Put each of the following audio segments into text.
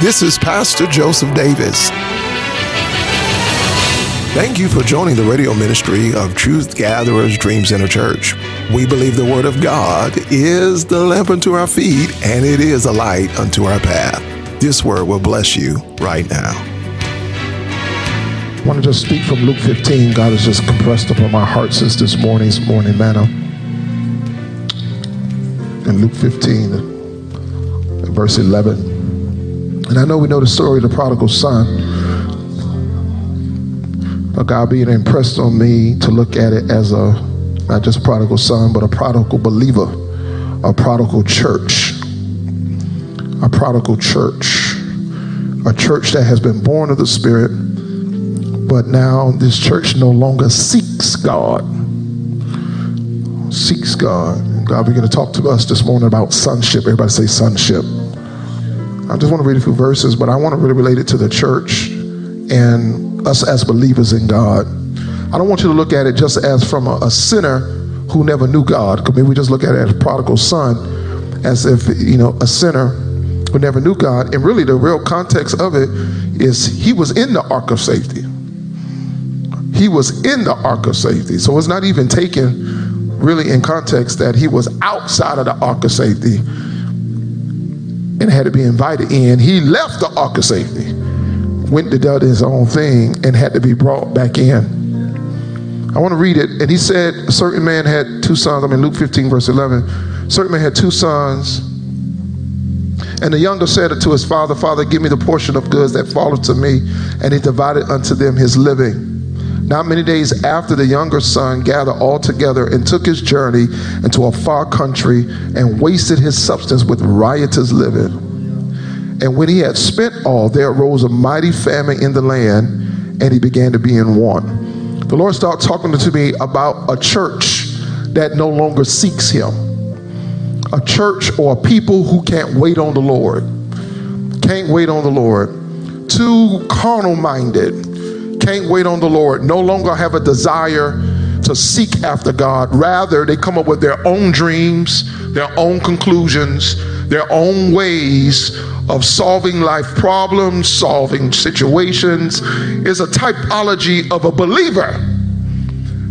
This is Pastor Joseph Davis. Thank you for joining the radio ministry of Truth Gatherers Dream Center Church. We believe the Word of God is the lamp unto our feet and it is a light unto our path. This word will bless you right now. I want to just speak from Luke 15. God has just compressed upon my heart since this morning's morning manna. In Luke 15, verse 11. And I know we know the story of the prodigal son. But God being impressed on me to look at it as a not just a prodigal son, but a prodigal believer, a prodigal church, a prodigal church, a church that has been born of the Spirit, but now this church no longer seeks God. Seeks God. God began to talk to us this morning about sonship. Everybody say sonship. I just want to read a few verses, but I want to really relate it to the church and us as believers in God. I don't want you to look at it just as from a, a sinner who never knew God. Maybe we just look at it as a prodigal son, as if, you know, a sinner who never knew God. And really, the real context of it is he was in the ark of safety. He was in the ark of safety. So it's not even taken really in context that he was outside of the ark of safety and had to be invited in. He left the ark of safety, went to do his own thing, and had to be brought back in. I want to read it. And he said, A certain man had two sons. I'm in Luke 15, verse 11. certain man had two sons. And the younger said to his father, Father, give me the portion of goods that falleth to me. And he divided unto them his living. Not many days after, the younger son gathered all together and took his journey into a far country and wasted his substance with riotous living. And when he had spent all, there arose a mighty famine in the land, and he began to be in want. The Lord started talking to me about a church that no longer seeks him, a church or a people who can't wait on the Lord, can't wait on the Lord, too carnal minded can't wait on the Lord, no longer have a desire to seek after God. Rather, they come up with their own dreams, their own conclusions, their own ways of solving life problems, solving situations. Is a typology of a believer,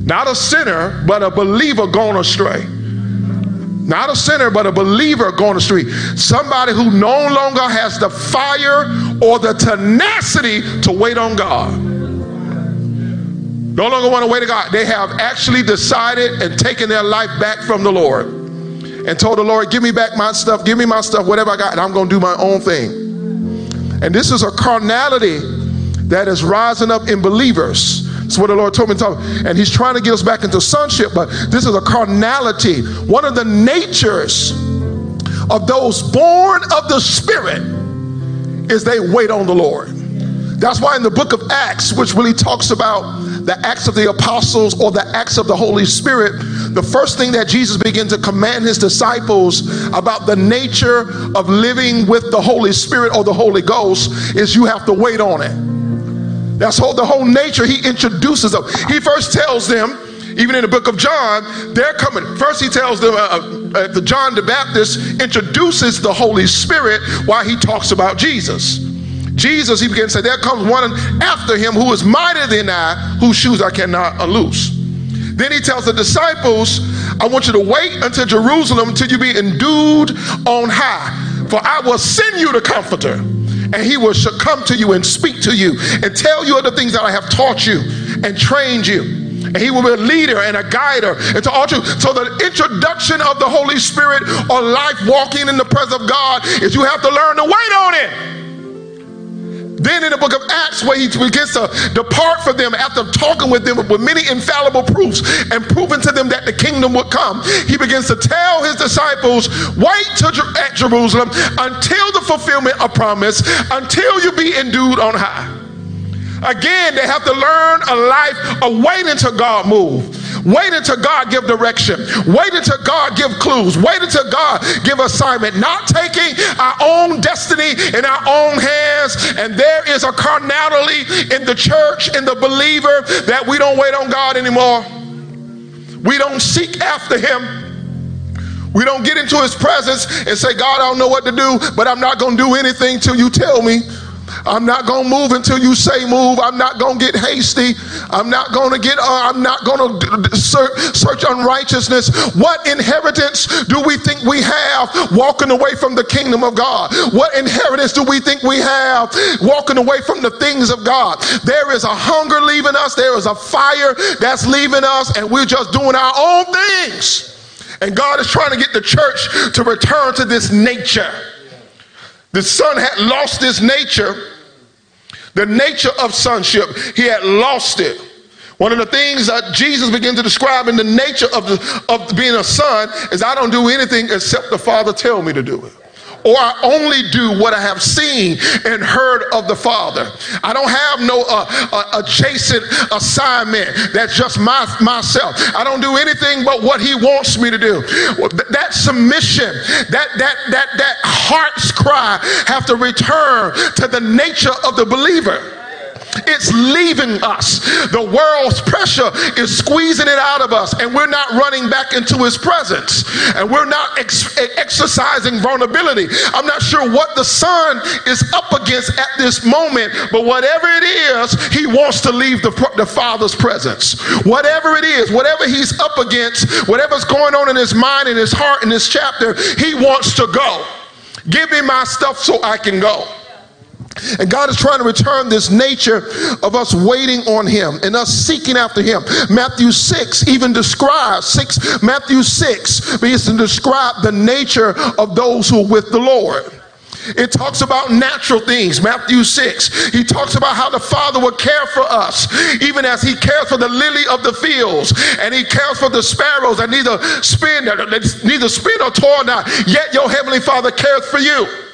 not a sinner, but a believer gone astray. Not a sinner, but a believer going astray. Somebody who no longer has the fire or the tenacity to wait on God no longer want to wait to God. They have actually decided and taken their life back from the Lord and told the Lord, Give me back my stuff, give me my stuff, whatever I got, and I'm going to do my own thing. And this is a carnality that is rising up in believers. That's what the Lord told me to. And He's trying to get us back into sonship, but this is a carnality. One of the natures of those born of the Spirit is they wait on the Lord. That's why in the book of Acts, which really talks about the Acts of the Apostles or the Acts of the Holy Spirit, the first thing that Jesus began to command his disciples about the nature of living with the Holy Spirit or the Holy Ghost is you have to wait on it. That's whole, the whole nature he introduces them. He first tells them, even in the book of John, they're coming. First, he tells them, uh, uh, the John the Baptist introduces the Holy Spirit while he talks about Jesus. Jesus, he began to say, There comes one after him who is mightier than I, whose shoes I cannot unloose. Then he tells the disciples, I want you to wait until Jerusalem until you be endued on high. For I will send you the comforter, and he will come to you and speak to you and tell you of the things that I have taught you and trained you. And he will be a leader and a guider into all truth. So the introduction of the Holy Spirit or life walking in the presence of God is you have to learn to wait on it. Then in the book of Acts, where he begins to depart from them after talking with them with many infallible proofs and proving to them that the kingdom would come, he begins to tell his disciples, wait to, at Jerusalem until the fulfillment of promise, until you be endued on high. Again, they have to learn a life of waiting to God move. Wait until God give direction. Wait until God give clues. Wait until God give assignment. Not taking our own destiny in our own hands. And there is a carnality in the church, in the believer, that we don't wait on God anymore. We don't seek after him. We don't get into his presence and say, God, I don't know what to do, but I'm not going to do anything till you tell me. I'm not going to move until you say move. I'm not going to get hasty. I'm not going to get, uh, I'm not going to search, search unrighteousness. What inheritance do we think we have walking away from the kingdom of God? What inheritance do we think we have walking away from the things of God? There is a hunger leaving us, there is a fire that's leaving us, and we're just doing our own things. And God is trying to get the church to return to this nature. The son had lost his nature, the nature of sonship. He had lost it. One of the things that Jesus began to describe in the nature of, the, of being a son is I don't do anything except the Father tell me to do it or I only do what I have seen and heard of the Father. I don't have no uh, uh, adjacent assignment that's just my, myself. I don't do anything but what He wants me to do. That submission, that that that that heart's cry, have to return to the nature of the believer. It's leaving us. The world's pressure is squeezing it out of us, and we're not running back into His presence, and we're not ex- exercising vulnerability. I'm not sure what the Son is up against at this moment, but whatever it is, He wants to leave the, the Father's presence. Whatever it is, whatever He's up against, whatever's going on in His mind, in His heart, in this chapter, He wants to go. Give me my stuff so I can go. And God is trying to return this nature of us waiting on Him and us seeking after Him. Matthew 6 even describes 6 Matthew 6 begins to describe the nature of those who are with the Lord. It talks about natural things. Matthew 6. He talks about how the Father will care for us, even as He cares for the lily of the fields, and He cares for the sparrows that neither spin, neither spin or toil not. Yet your heavenly Father cares for you.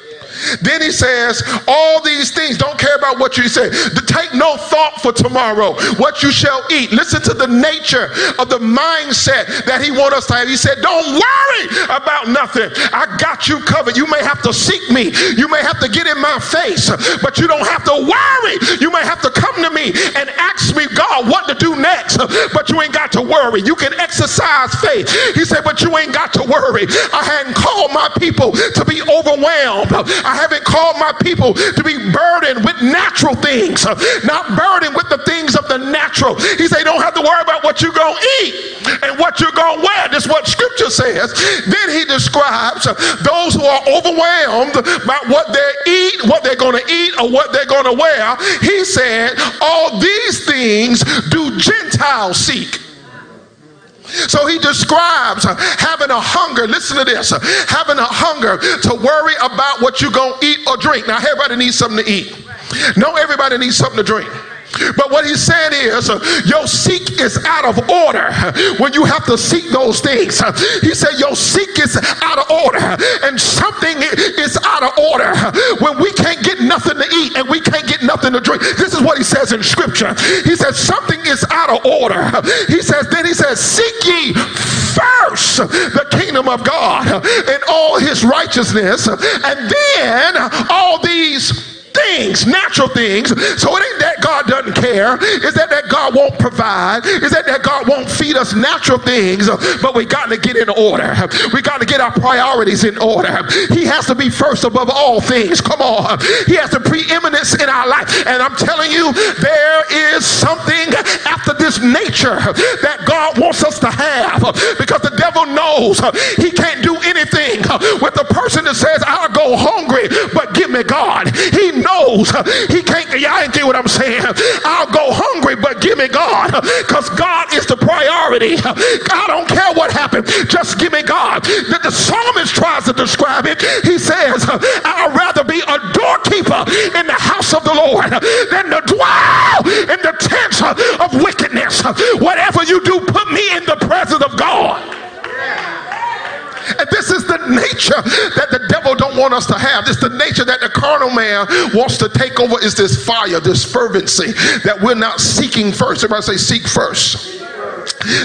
Then he says, All these things, don't care about what you say. Take no thought for tomorrow, what you shall eat. Listen to the nature of the mindset that he wants us to have. He said, Don't worry about nothing. I got you covered. You may have to seek me, you may have to get in my face, but you don't have to worry. You may have to come to me and ask me, God, what to do next, but you ain't got to worry. You can exercise faith. He said, But you ain't got to worry. I hadn't called my people to be overwhelmed. I haven't called my people to be burdened with natural things, uh, not burdened with the things of the natural. He said, don't have to worry about what you're going to eat and what you're going to wear. That's what scripture says. Then he describes uh, those who are overwhelmed by what they eat, what they're going to eat, or what they're going to wear. He said, all these things do Gentiles seek. So he describes having a hunger. Listen to this having a hunger to worry about what you're going to eat or drink. Now, everybody needs something to eat. No, everybody needs something to drink. But what he's saying is, your seek is out of order when you have to seek those things. He said, Your seek is out of order, and something is out of order when we can't get nothing to eat and we can't get nothing to drink. This is what he says in scripture. He says, Something is out of order. He says, Then he says, Seek ye first the kingdom of God and all his righteousness, and then all these things, natural things. So it ain't that God doesn't care. Is that that God won't provide? Is that that God won't feed us natural things? But we got to get in order. We got to get our priorities in order. He has to be first above all things. Come on. He has the preeminence in our life. And I'm telling you, there is something after this nature that God wants us to have because the devil knows he can't do anything with the person that says, I'll go hungry, but give me God. He knows he can't, y'all ain't get what I'm saying. I'll go hungry, but give me God because God is the priority. I don't care what happened, just give me God. The, the psalmist tries to describe it. He says, I'd rather be a doorkeeper in the house of the Lord than to dwell in the tents of wickedness. Whatever you do, put me in the presence of God. And this is the nature that the devil don't want us to have. This is the nature that the carnal man wants to take over is this fire, this fervency that we're not seeking first. Everybody say seek first.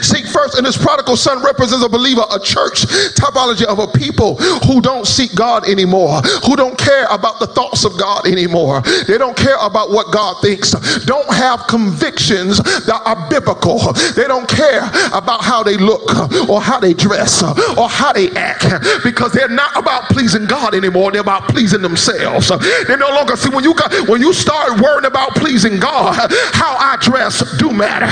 Seek first, and this prodigal son represents a believer, a church typology of a people who don't seek God anymore, who don't care about the thoughts of God anymore. They don't care about what God thinks, don't have convictions that are biblical. They don't care about how they look or how they dress or how they act because they're not about pleasing God anymore. They're about pleasing themselves. They no longer see when you got when you start worrying about pleasing God, how I dress do matter.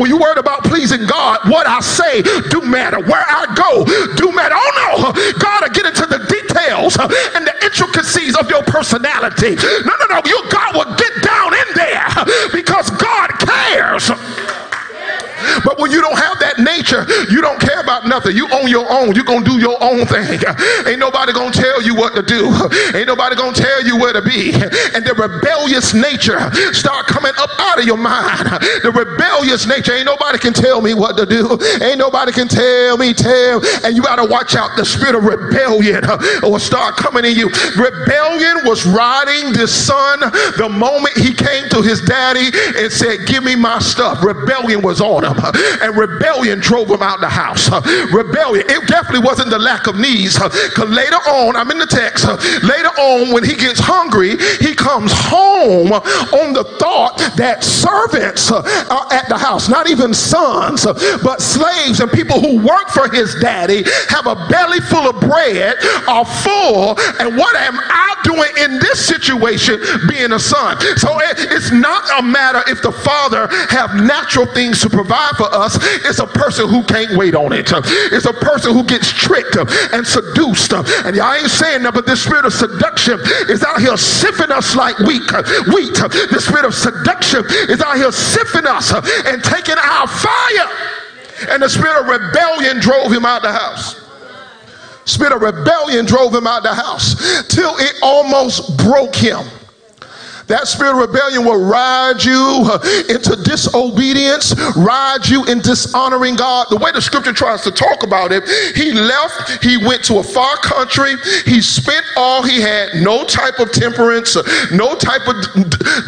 When you worried about pleasing God, what I say do matter. Where I go do matter. Oh no, God will get into the details and the intricacies of your personality. No, no, no. You God will get down in there because God cares. But when you don't have that nature, you don't care about nothing. You own your own. You're going to do your own thing. Ain't nobody going to tell you what to do. Ain't nobody going to tell you where to be. And the rebellious nature start coming up out of your mind. The rebellious nature, ain't nobody can tell me what to do. Ain't nobody can tell me, tell. And you got to watch out. The spirit of rebellion will start coming in you. Rebellion was riding this son the moment he came to his daddy and said, give me my stuff. Rebellion was on him Uh, and rebellion drove him out the house. Uh, rebellion, it definitely wasn't the lack of needs. Because uh, later on, I'm in the text, later on, when he gets hungry, he comes home on the thought that servants are at the house, not even sons, but slaves and people who work for his daddy have a belly full of bread, are full, and what am I doing in this situation being a son? So it's not a matter if the father have natural things to provide for us is a person who can't wait on it. It's a person who gets tricked and seduced. And I ain't saying that, but this spirit of seduction is out here sifting us like wheat. Wheat. The spirit of seduction is out here sifting us and taking our fire. And the spirit of rebellion drove him out the house spirit of rebellion drove him out the house till it almost broke him that spirit of rebellion will ride you uh, into disobedience, ride you in dishonoring God. The way the scripture tries to talk about it, he left, he went to a far country, he spent all he had, no type of temperance, uh, no type of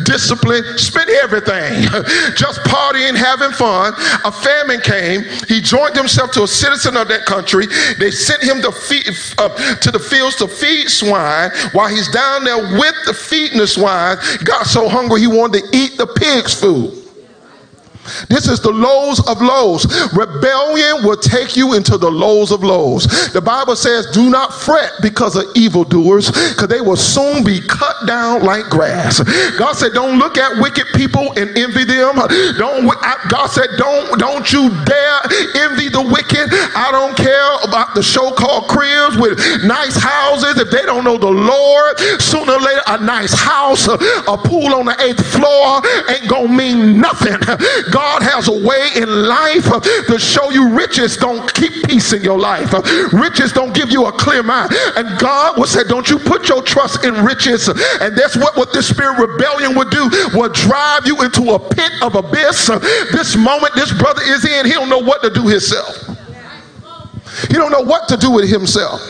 discipline, spent everything, just partying, having fun. A famine came, he joined himself to a citizen of that country. They sent him to, feed, uh, to the fields to feed swine while he's down there with the feeding the swine got so hungry he wanted to eat the pig's food. This is the lows of lows. Rebellion will take you into the lows of lows. The Bible says, Do not fret because of evildoers, because they will soon be cut down like grass. God said, Don't look at wicked people and envy them. Don't God said, Don't don't you dare envy the wicked. I don't care about the show called cribs with nice houses. If they don't know the Lord, sooner or later, a nice house, a pool on the eighth floor ain't gonna mean nothing. God has a way in life to show you riches don't keep peace in your life. Riches don't give you a clear mind. And God will say, don't you put your trust in riches. And that's what, what this spirit rebellion would do, will drive you into a pit of abyss. This moment this brother is in, he don't know what to do himself. He don't know what to do with himself.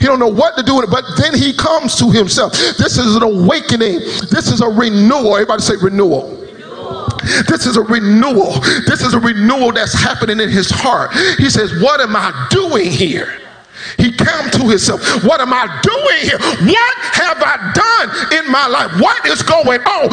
He don't know what to do with it, but then he comes to himself. This is an awakening. This is a renewal. Everybody say renewal. This is a renewal. This is a renewal that's happening in his heart. He says, What am I doing here? He came to himself. What am I doing here? What have I done in my life? What is going on?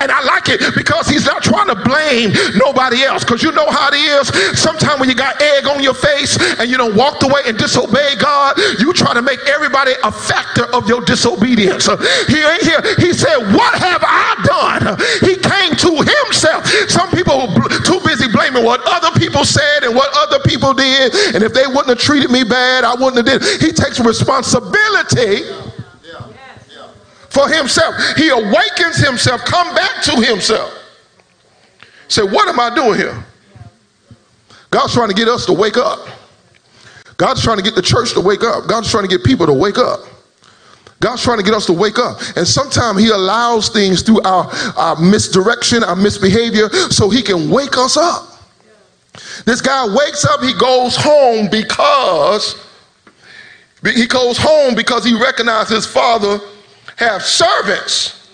And I like it because he's not trying to blame nobody else. Because you know how it is. Sometimes when you got egg on your face and you don't walked away and disobey God, you try to make everybody a factor of your disobedience. He ain't here. He said, What have I done? He came to himself. Some people too busy blaming what other people said and what other people did. And if they wouldn't have treated me bad, I wouldn't did. He takes responsibility for himself. He awakens himself, come back to himself. Say, what am I doing here? God's trying to get us to wake up. God's trying to get the church to wake up. God's trying to get people to wake up. God's trying to get us to wake up. And sometimes He allows things through our, our misdirection, our misbehavior, so He can wake us up. This guy wakes up, he goes home because he goes home because he recognizes his father have servants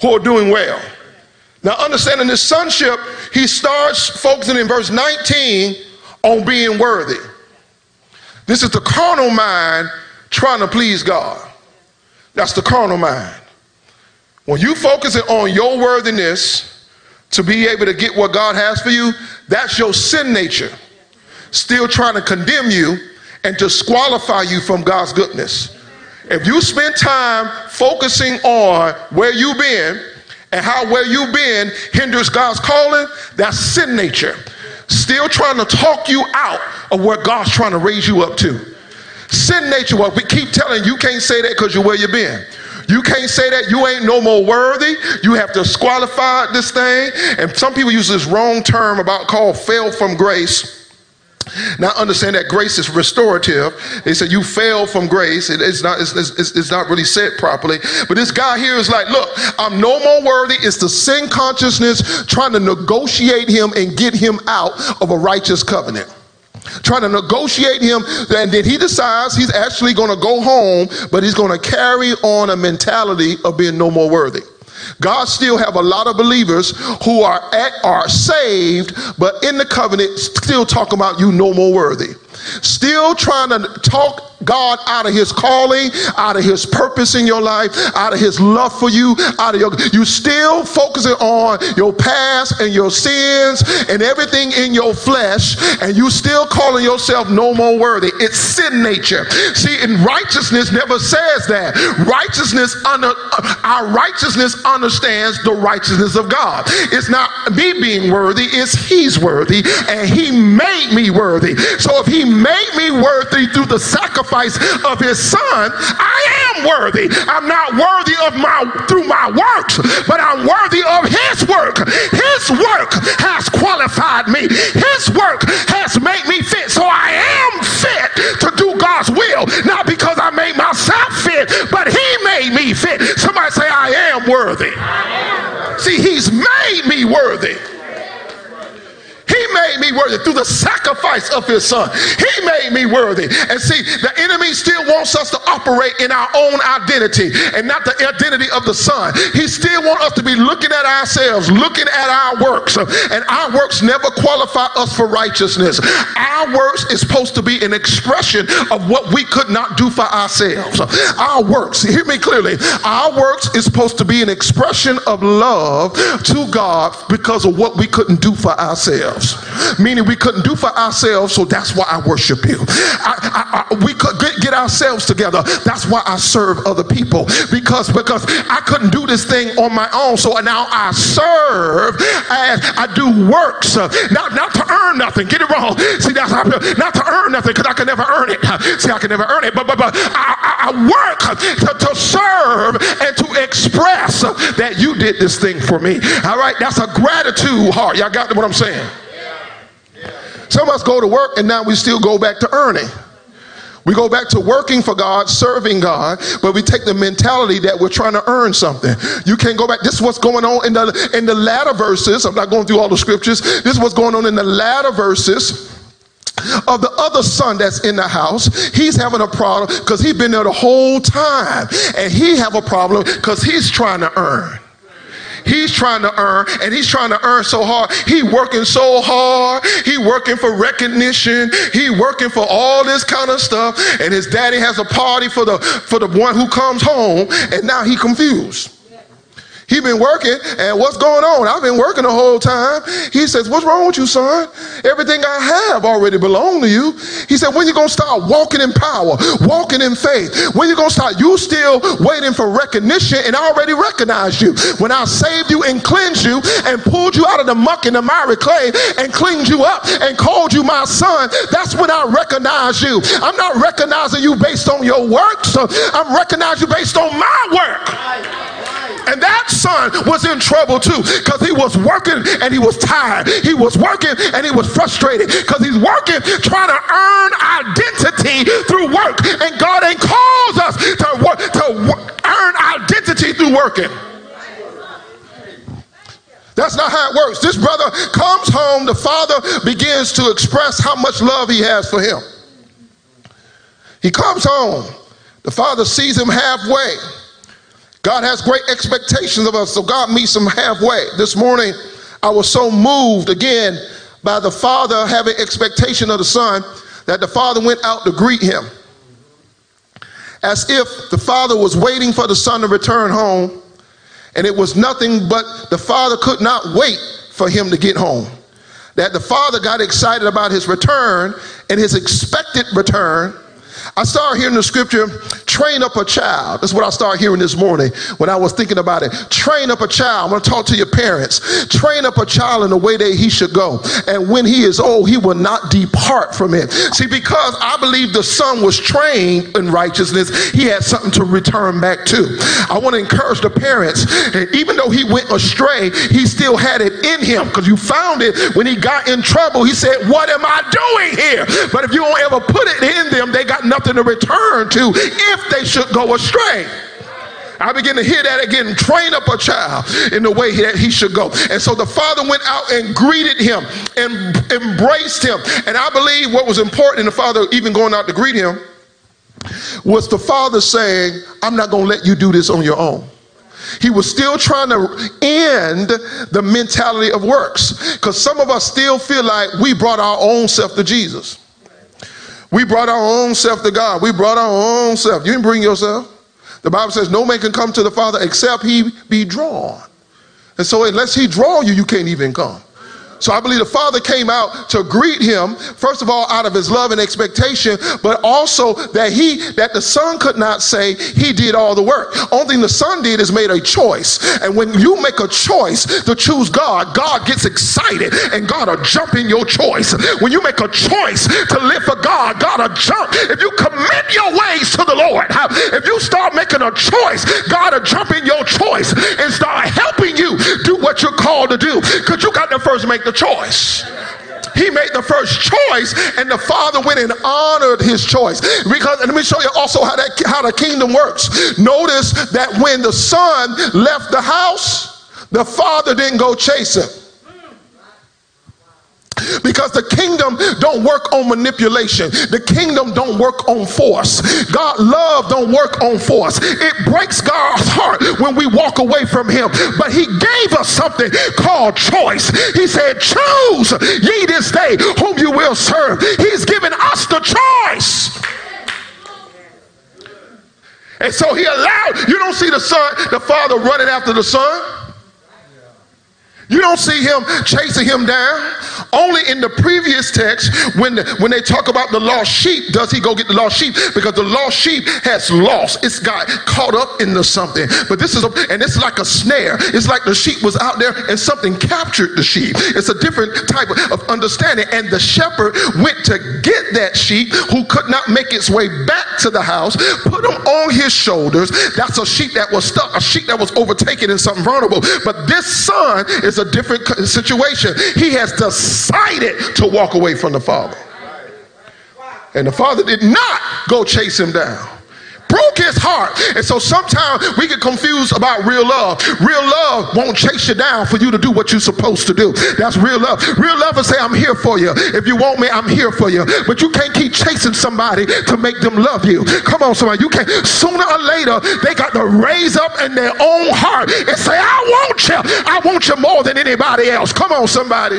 who are doing well. Now, understanding this sonship, he starts focusing in verse 19 on being worthy. This is the carnal mind trying to please God. That's the carnal mind. When you focus it on your worthiness to be able to get what God has for you, that's your sin nature. Still trying to condemn you and disqualify you from God's goodness. If you spend time focusing on where you've been and how where you've been hinders God's calling, that's sin nature. Still trying to talk you out of where God's trying to raise you up to. Sin nature, what we keep telling you, can't say that because you're where you've been. You can't say that you ain't no more worthy. You have disqualified this thing. And some people use this wrong term about called fail from grace. Now understand that grace is restorative. They said you fell from grace. It, it's not. It's, it's, it's, not really said properly. But this guy here is like, look, I'm no more worthy. It's the sin consciousness trying to negotiate him and get him out of a righteous covenant trying to negotiate him and then he decides he's actually going to go home but he's going to carry on a mentality of being no more worthy God still have a lot of believers who are at, are saved, but in the covenant still talking about you no more worthy. Still trying to talk God out of his calling, out of his purpose in your life, out of his love for you, out of your you still focusing on your past and your sins and everything in your flesh, and you still calling yourself no more worthy. It's sin nature. See, righteousness never says that. Righteousness under uh, our righteousness understands the righteousness of God. It's not me being worthy, it's he's worthy, and he made me worthy. So if he made me worthy through the sacrifice of his son, I am worthy. I'm not worthy of my through my works, but I'm worthy of his work. His work has qualified me. His work has made me fit. So I am fit to do God's will, not because I made myself fit, but he made me fit. Somebody say I am worthy. See, he's made me worthy. Made me worthy through the sacrifice of his son. He made me worthy. And see, the enemy still wants us to operate in our own identity and not the identity of the son. He still wants us to be looking at ourselves, looking at our works. And our works never qualify us for righteousness. Our works is supposed to be an expression of what we could not do for ourselves. Our works, hear me clearly, our works is supposed to be an expression of love to God because of what we couldn't do for ourselves, meaning we couldn't do for ourselves, so that's why I worship you. I, I, I, we could get, get ourselves together. That's why I serve other people because because I couldn't do this thing on my own. So now I serve as I do works, uh, not not to earn nothing. Get it wrong. See, that's how, not to earn nothing because I can never earn it. See, I can never earn it, but but but I, I work to, to serve and to express that you did this thing for me. All right, that's a gratitude heart. Y'all got what I'm saying? Some of us go to work and now we still go back to earning. We go back to working for God, serving God, but we take the mentality that we're trying to earn something. You can't go back. This is what's going on in the in the latter verses. I'm not going through all the scriptures. This is what's going on in the latter verses of the other son that's in the house he's having a problem because he's been there the whole time and he have a problem because he's trying to earn He's trying to earn, and he's trying to earn so hard. He working so hard. He working for recognition. He working for all this kind of stuff. And his daddy has a party for the for the one who comes home, and now he confused. He been working, and what's going on? I've been working the whole time. He says, What's wrong with you, son? Everything I have already belonged to you. He said, When you gonna start walking in power, walking in faith? When you gonna start? You still waiting for recognition, and I already recognized you. When I saved you and cleansed you and pulled you out of the muck and the miry clay and cleaned you up and called you my son, that's when I recognize you. I'm not recognizing you based on your works. I'm recognizing you based on my work. And that son was in trouble too because he was working and he was tired. He was working and he was frustrated because he's working trying to earn identity through work. And God ain't calls us to, work, to earn identity through working. That's not how it works. This brother comes home, the father begins to express how much love he has for him. He comes home, the father sees him halfway God has great expectations of us, so God meets them halfway. This morning, I was so moved again by the father having expectation of the son that the father went out to greet him. As if the father was waiting for the son to return home, and it was nothing but the father could not wait for him to get home. That the father got excited about his return and his expected return I started hearing the scripture, train up a child. That's what I started hearing this morning when I was thinking about it. Train up a child. I'm going to talk to your parents. Train up a child in the way that he should go. And when he is old, he will not depart from it. See, because I believe the son was trained in righteousness, he had something to return back to. I want to encourage the parents, even though he went astray, he still had it in him because you found it when he got in trouble. He said, What am I doing here? But if you don't ever put it in them, they got nothing to return to if they should go astray. I begin to hear that again. Train up a child in the way that he should go. And so the father went out and greeted him and embraced him. And I believe what was important in the father even going out to greet him was the father saying, I'm not going to let you do this on your own. He was still trying to end the mentality of works because some of us still feel like we brought our own self to Jesus. We brought our own self to God. We brought our own self. You didn't bring yourself. The Bible says no man can come to the Father except he be drawn. And so unless he draw you, you can't even come. So I believe the father came out to greet him, first of all, out of his love and expectation, but also that he that the son could not say he did all the work. Only thing the son did is made a choice. And when you make a choice to choose God, God gets excited and God will jump in your choice. When you make a choice to live for God, God will jump. If you commit your ways to the Lord, if you start making a choice, God will jump in your choice and start called to do. Because you got to first make the the choice. He made the first choice, and the father went and honored his choice. Because let me show you also how that how the kingdom works. Notice that when the son left the house, the father didn't go chase him because the kingdom don't work on manipulation. The kingdom don't work on force. God love don't work on force. It breaks god's heart when we walk away from him. But he gave us something called choice. He said choose ye this day whom you will serve. He's given us the choice. And so he allowed you don't see the son the father running after the son you don't see him chasing him down. Only in the previous text, when, when they talk about the lost sheep, does he go get the lost sheep? Because the lost sheep has lost. It's got caught up into something. But this is, a, and it's like a snare. It's like the sheep was out there and something captured the sheep. It's a different type of understanding. And the shepherd went to get that sheep who could not make its way back to the house, put him on his shoulders. That's a sheep that was stuck, a sheep that was overtaken in something vulnerable. But this son is a a different situation. He has decided to walk away from the Father. And the Father did not go chase him down broke his heart. And so sometimes we get confused about real love. Real love won't chase you down for you to do what you're supposed to do. That's real love. Real love will say, I'm here for you. If you want me, I'm here for you. But you can't keep chasing somebody to make them love you. Come on, somebody. You can't. Sooner or later, they got to raise up in their own heart and say, I want you. I want you more than anybody else. Come on, somebody.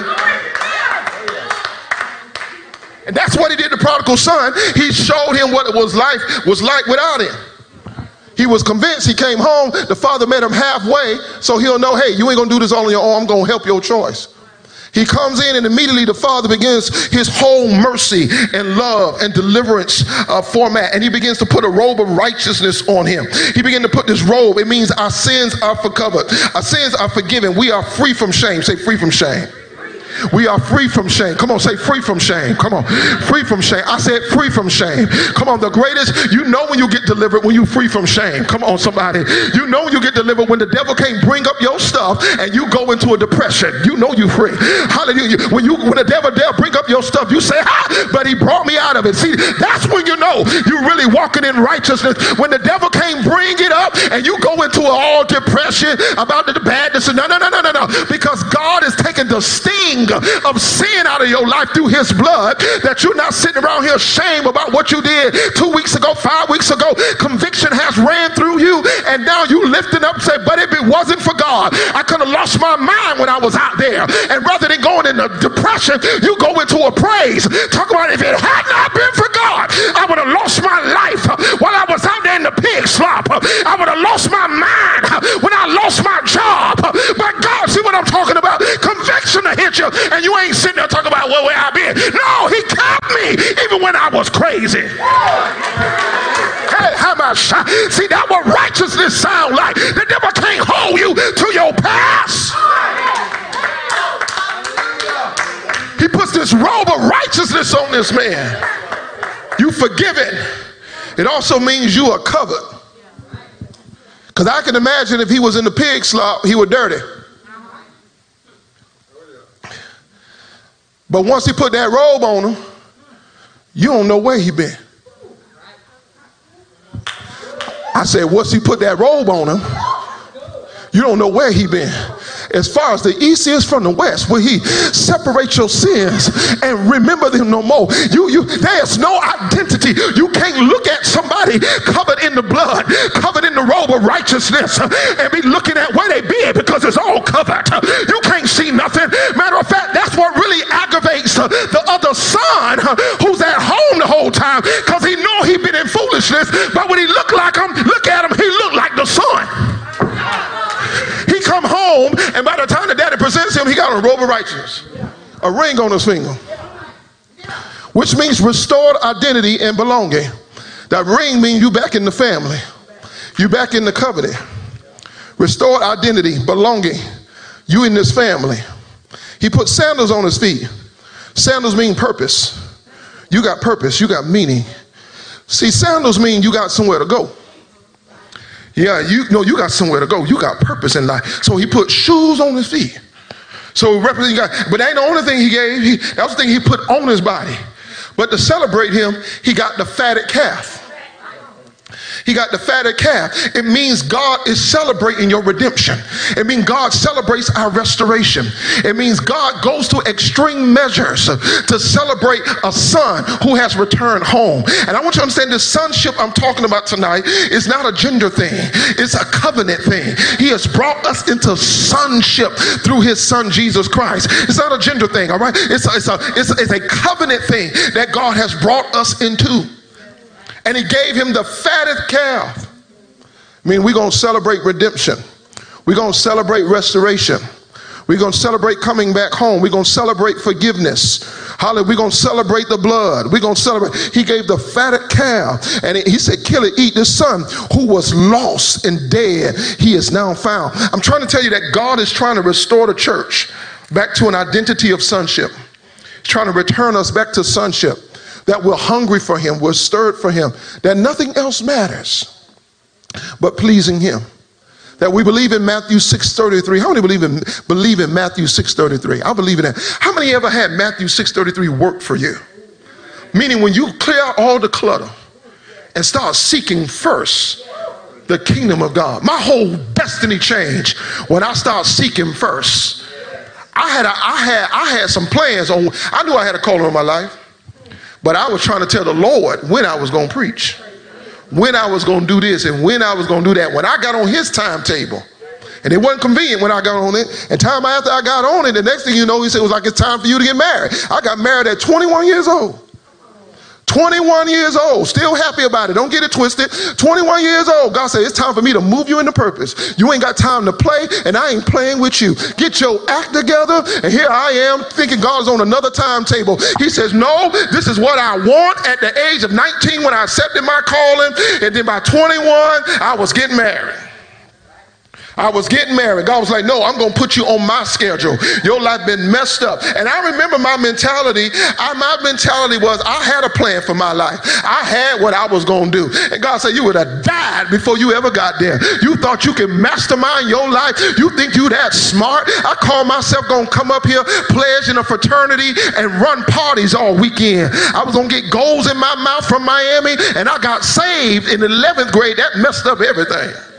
And that's what he did to prodigal son. He showed him what it was life was like without him. He was convinced. He came home. The father met him halfway, so he'll know, hey, you ain't gonna do this all on your own. I'm gonna help your choice. He comes in and immediately the father begins his whole mercy and love and deliverance uh, format. And he begins to put a robe of righteousness on him. He began to put this robe. It means our sins are covered. Our sins are forgiven. We are free from shame. Say free from shame. We are free from shame. Come on, say free from shame. Come on, free from shame. I said free from shame. Come on, the greatest, you know when you get delivered when you free from shame. Come on, somebody. You know you get delivered when the devil can't bring up your stuff and you go into a depression. You know you free. Hallelujah. When you when the devil dare bring up your stuff, you say, ah, but he brought me out of it. See, that's when you know you're really walking in righteousness. When the devil can't bring it up and you go into all depression about the badness. No, no, no, no, no, no. Because God is taking the sting of sin out of your life through his blood, that you're not sitting around here ashamed about what you did two weeks ago, five weeks ago. Conviction has ran through you, and now you lifting up and say, but if it wasn't for God, I could have lost my mind when I was out there. And rather than going into depression, you go into a praise. Talk about if it had not been for God, I would have lost my life while I was out there in the pig slop. I would have lost my mind when I lost my job. But God, see what I'm talking about? Conviction to hit you, and you ain't sitting there talking about well, where I been. No, he kept me even when I was crazy. Hey, how about see that what righteousness sound like? The devil can't hold you to your past. He puts this robe of righteousness on this man. You forgiven. It It also means you are covered. Because I can imagine if he was in the pig slop, he was dirty. But once he put that robe on him, you don't know where he been. I said, once he put that robe on him, you don't know where he been as far as the east is from the west, will he separate your sins and remember them no more. You, you, there's no identity. You can't look at somebody covered in the blood, covered in the robe of righteousness, and be looking at where they be because it's all covered. You can't see nothing. Matter of fact, that's what really aggravates the other son who's at home the whole time because he know he been in foolishness, but when he look like him, look at him, he look like the son home, and by the time the daddy presents him, he got a robe of righteousness, a ring on his finger, which means restored identity and belonging. That ring means you back in the family, you back in the covenant. Restored identity, belonging. You in this family. He put sandals on his feet. Sandals mean purpose. You got purpose, you got meaning. See, sandals mean you got somewhere to go. Yeah, you know you got somewhere to go. You got purpose in life. So he put shoes on his feet. So representing God. But that ain't the only thing he gave. He, that was the thing he put on his body. But to celebrate him, he got the fatted calf. He got the fatted calf. It means God is celebrating your redemption. It means God celebrates our restoration. It means God goes to extreme measures to celebrate a son who has returned home. And I want you to understand this sonship I'm talking about tonight is not a gender thing, it's a covenant thing. He has brought us into sonship through his son Jesus Christ. It's not a gender thing, all right? It's a, it's a, it's a, it's a covenant thing that God has brought us into and he gave him the fattest calf. I mean, we're going to celebrate redemption. We're going to celebrate restoration. We're going to celebrate coming back home. We're going to celebrate forgiveness. Hallelujah. We're going to celebrate the blood. We're going to celebrate. He gave the fatted calf and he said, Kill it, eat this son who was lost and dead. He is now found. I'm trying to tell you that God is trying to restore the church back to an identity of sonship. He's trying to return us back to sonship that we're hungry for Him, we're stirred for Him, that nothing else matters but pleasing Him. That we believe in Matthew 6:33. How many believe in believe in Matthew 6:33? I believe in that. How many ever had Matthew 6:33 work for you? Meaning when you clear out all the clutter and start seeking first the kingdom of God. My whole destiny changed when I start seeking first. I had a, I had I had some plans on I knew I had a calling on my life. But I was trying to tell the Lord when I was going to preach, when I was going to do this, and when I was going to do that. When I got on his timetable, and it wasn't convenient when I got on it. And time after I got on it, the next thing you know, he said it was like it's time for you to get married. I got married at 21 years old. 21 years old, still happy about it. Don't get it twisted. 21 years old. God said, It's time for me to move you into purpose. You ain't got time to play, and I ain't playing with you. Get your act together. And here I am thinking God is on another timetable. He says, No, this is what I want at the age of 19 when I accepted my calling. And then by 21, I was getting married. I was getting married. God was like, no, I'm going to put you on my schedule. Your life been messed up. And I remember my mentality. I, my mentality was I had a plan for my life. I had what I was going to do. And God said, you would have died before you ever got there. You thought you could mastermind your life. You think you that smart. I call myself going to come up here, pledge in a fraternity and run parties all weekend. I was going to get goals in my mouth from Miami and I got saved in 11th grade. That messed up everything.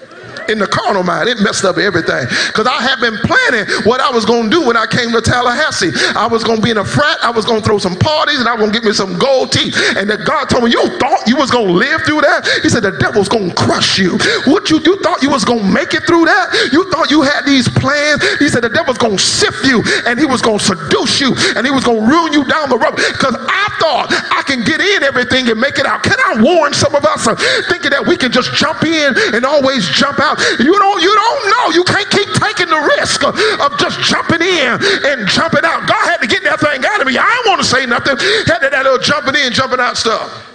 In the carnal mind. It messed up everything. Because I had been planning what I was going to do when I came to Tallahassee. I was going to be in a frat. I was going to throw some parties and I was going to get me some gold teeth. And that God told me, you thought you was going to live through that? He said, the devil's going to crush you. What you, you thought you was going to make it through that? You thought you had these plans? He said, the devil's going to sift you and he was going to seduce you and he was going to ruin you down the road. Because I thought I can get in everything and make it out. Can I warn some of us thinking that we can just jump in and always jump out? You don't, you don't know. You can't keep taking the risk of, just jumping in and jumping out. God had to get that thing out of me. I didn't want to say nothing. Had to that little jumping in, jumping out stuff.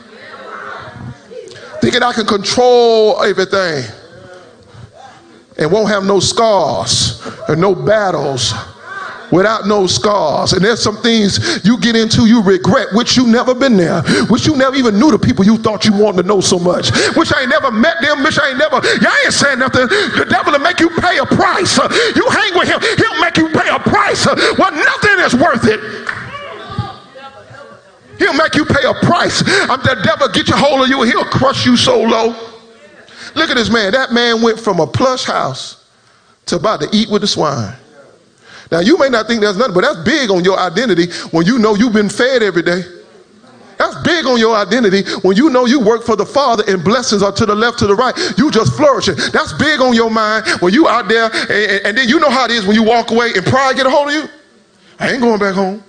Thinking I can control everything and won't have no scars and no battles without no scars. And there's some things you get into you regret, which you never been there, which you never even knew the people you thought you wanted to know so much, which I ain't never met them, which I ain't never, y'all ain't saying nothing. The devil will make you pay a price. You hang with him, he'll make you pay a price. Well, nothing is worth it. He'll make you pay a price. I'm the devil get your hold of you, he'll crush you so low. Look at this man. That man went from a plush house to about to eat with the swine. Now, you may not think that's nothing, but that's big on your identity when you know you've been fed every day. That's big on your identity when you know you work for the Father and blessings are to the left, to the right. You just flourishing. That's big on your mind when you out there and, and then you know how it is when you walk away and pride get a hold of you. I ain't going back home.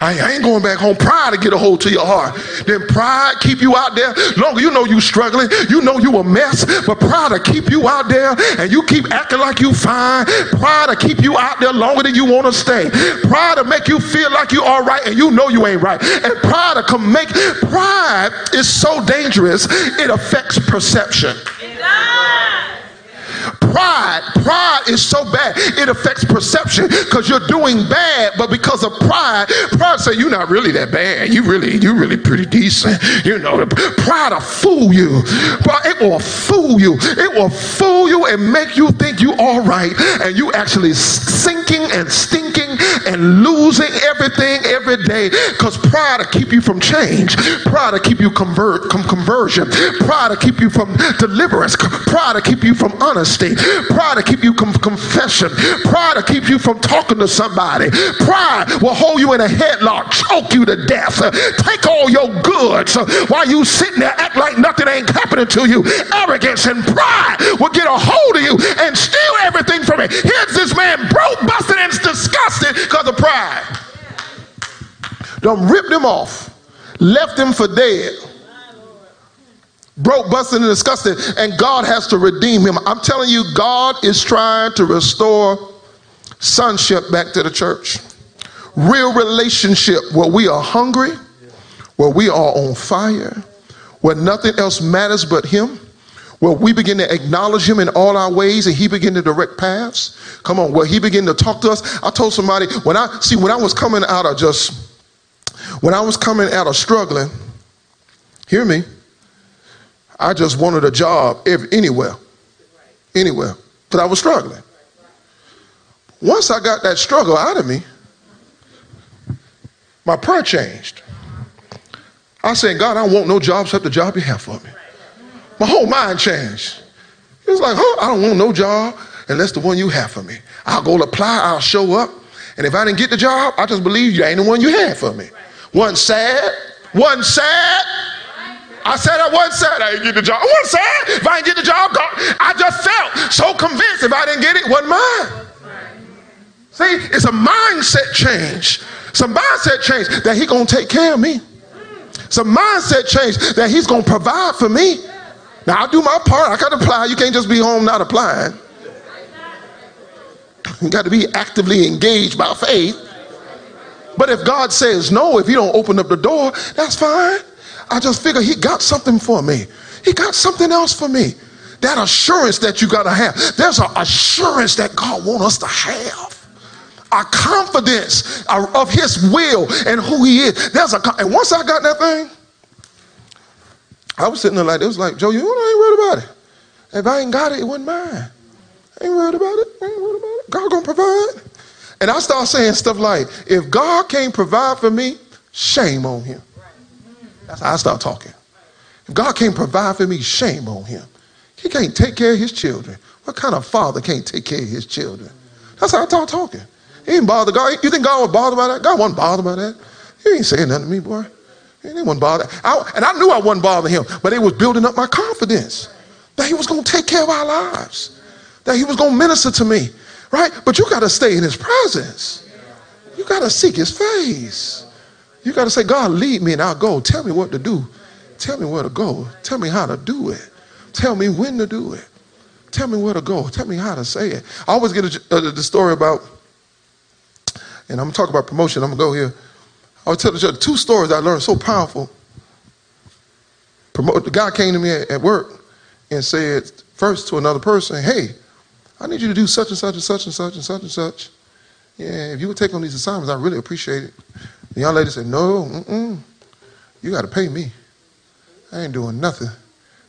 I, ain't going back home. Pride to get a hold to your heart. Then pride keep you out there. Longer you know you struggling. You know you a mess. But pride to keep you out there and you keep acting like you fine. Pride to keep you out there longer than you want to stay. Pride to make you feel like you all right and you know you ain't right. And pride to come make pride is so dangerous it affects perception. Pride, pride is so bad, it affects perception because you're doing bad, but because of pride, pride say you're not really that bad. You really, you really pretty decent. You know, pride will fool you. But it will fool you. It will fool you and make you think you all right, and you actually sinking and stinking and losing everything every day because pride will keep you from change. Pride will keep you convert, conversion. Pride will keep you from deliverance. Pride will keep you from honesty. Pride will keep you from confession. Pride will keep you from talking to somebody. Pride will hold you in a headlock, choke you to death, take all your goods while you sitting there act like nothing ain't happening to you. Arrogance and pride will get a hold of you and steal everything from you. Here's this man broke, busted, and disgusted because of pride. Don't rip them off, left them for dead broke, busted, and disgusted, and God has to redeem him. I'm telling you, God is trying to restore sonship back to the church. Real relationship where we are hungry, where we are on fire, where nothing else matters but him. Where we begin to acknowledge him in all our ways and he begin to direct paths. Come on, Well, he begin to talk to us. I told somebody when I see when I was coming out of just when I was coming out of struggling, hear me, I just wanted a job every, anywhere, anywhere, because I was struggling. Once I got that struggle out of me, my prayer changed. I said, God, I don't want no job except the job you have for me. My whole mind changed. It was like, huh, I don't want no job unless the one you have for me. I'll go apply, I'll show up. And if I didn't get the job, I just believe you ain't the one you had for me. One sad, one sad, I said I wasn't sad I didn't get the job. I wasn't sad if I didn't get the job. God, I just felt so convinced if I didn't get it, it wasn't mine. See, it's a mindset change. Some mindset change that He's gonna take care of me. Some mindset change that he's gonna provide for me. Now I'll do my part. I gotta apply. You can't just be home not applying. You got to be actively engaged by faith. But if God says no, if you don't open up the door, that's fine. I just figure he got something for me. He got something else for me. That assurance that you got to have. There's an assurance that God wants us to have. A confidence of his will and who he is. There's a and once I got that thing, I was sitting there like it was like Joe, you know, I ain't worried about it. If I ain't got it, it wasn't mine. I ain't worried about it. I ain't worried about it. God gonna provide. And I start saying stuff like, if God can't provide for me, shame on him. That's how I start talking. If God can't provide for me, shame on him. He can't take care of his children. What kind of father can't take care of his children? That's how I start talking. He ain't bother God. You think God was bothered by that? God wasn't bothered by that. He ain't saying nothing to me, boy. He wasn't bothered. I, and I knew I wasn't bothering him, but it was building up my confidence that he was going to take care of our lives, that he was going to minister to me, right? But you got to stay in his presence. You got to seek his face. You got to say, God, lead me and I'll go. Tell me what to do. Tell me where to go. Tell me how to do it. Tell me when to do it. Tell me where to go. Tell me how to say it. I always get a, uh, the story about, and I'm going to talk about promotion. I'm going to go here. I'll tell the church two stories I learned so powerful. Promote, the guy came to me at, at work and said first to another person, hey, I need you to do such and such and such and such and such and such. Yeah, if you would take on these assignments, I really appreciate it. The young lady said, no, mm-mm, you got to pay me. I ain't doing nothing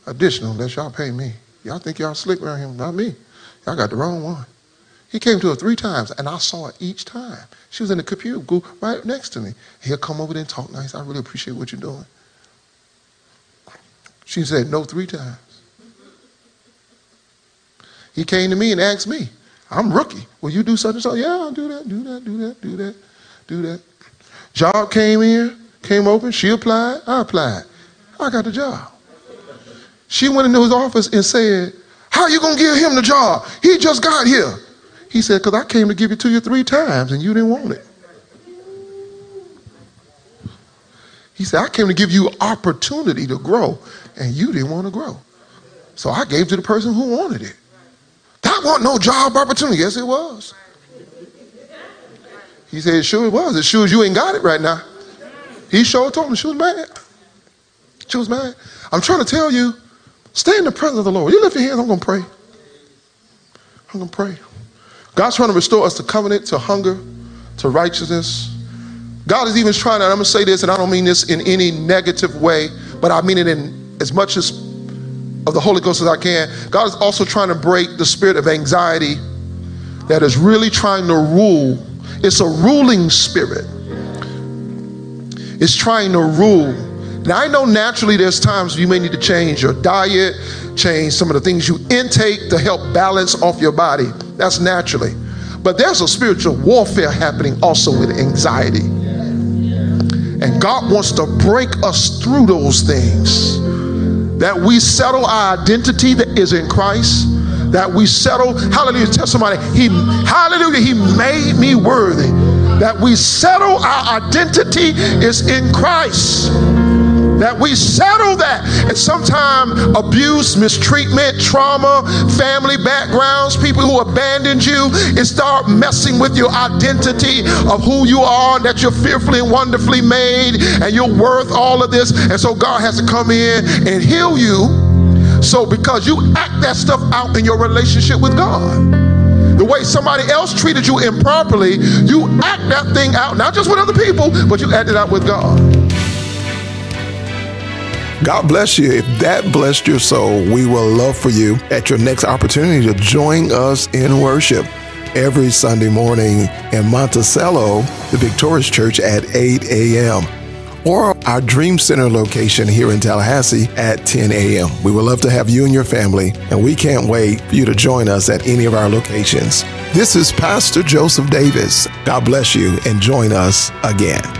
additional unless y'all pay me. Y'all think y'all slick around here, not me. Y'all got the wrong one. He came to her three times, and I saw it each time. She was in the computer group right next to me. He'll come over there and talk nice. I really appreciate what you're doing. She said no three times. He came to me and asked me, I'm rookie. Will you do such and such? Yeah, I'll do that, do that, do that, do that, do that. Job came in, came open, she applied, I applied. I got the job. She went into his office and said, How you gonna give him the job? He just got here. He said, Because I came to give it to you three times and you didn't want it. He said, I came to give you opportunity to grow and you didn't want to grow. So I gave to the person who wanted it. That wasn't no job opportunity. Yes, it was. He said, Sure it was. It sure you ain't got it right now. He sure told me she was mad. She was mad. I'm trying to tell you, stay in the presence of the Lord. You lift your hands, I'm going to pray. I'm going to pray. God's trying to restore us to covenant, to hunger, to righteousness. God is even trying, and I'm going to say this, and I don't mean this in any negative way, but I mean it in as much as of the Holy Ghost as I can. God is also trying to break the spirit of anxiety that is really trying to rule. It's a ruling spirit. It's trying to rule now, I know naturally there's times you may need to change your diet, change some of the things you intake to help balance off your body. That's naturally. But there's a spiritual warfare happening also with anxiety. And God wants to break us through those things. That we settle our identity that is in Christ. That we settle, hallelujah, tell somebody, He, hallelujah, He made me worthy. That we settle our identity is in Christ that we settle that. And sometimes abuse, mistreatment, trauma, family backgrounds, people who abandoned you, it start messing with your identity of who you are, that you're fearfully and wonderfully made, and you're worth all of this. And so God has to come in and heal you. So because you act that stuff out in your relationship with God the way somebody else treated you improperly, you act that thing out, not just with other people, but you act it out with God. God bless you. If that blessed your soul, we will love for you at your next opportunity to join us in worship every Sunday morning in Monticello, the Victorious Church at 8 a.m. or our Dream Center location here in Tallahassee at 10 a.m. We would love to have you and your family, and we can't wait for you to join us at any of our locations. This is Pastor Joseph Davis. God bless you and join us again.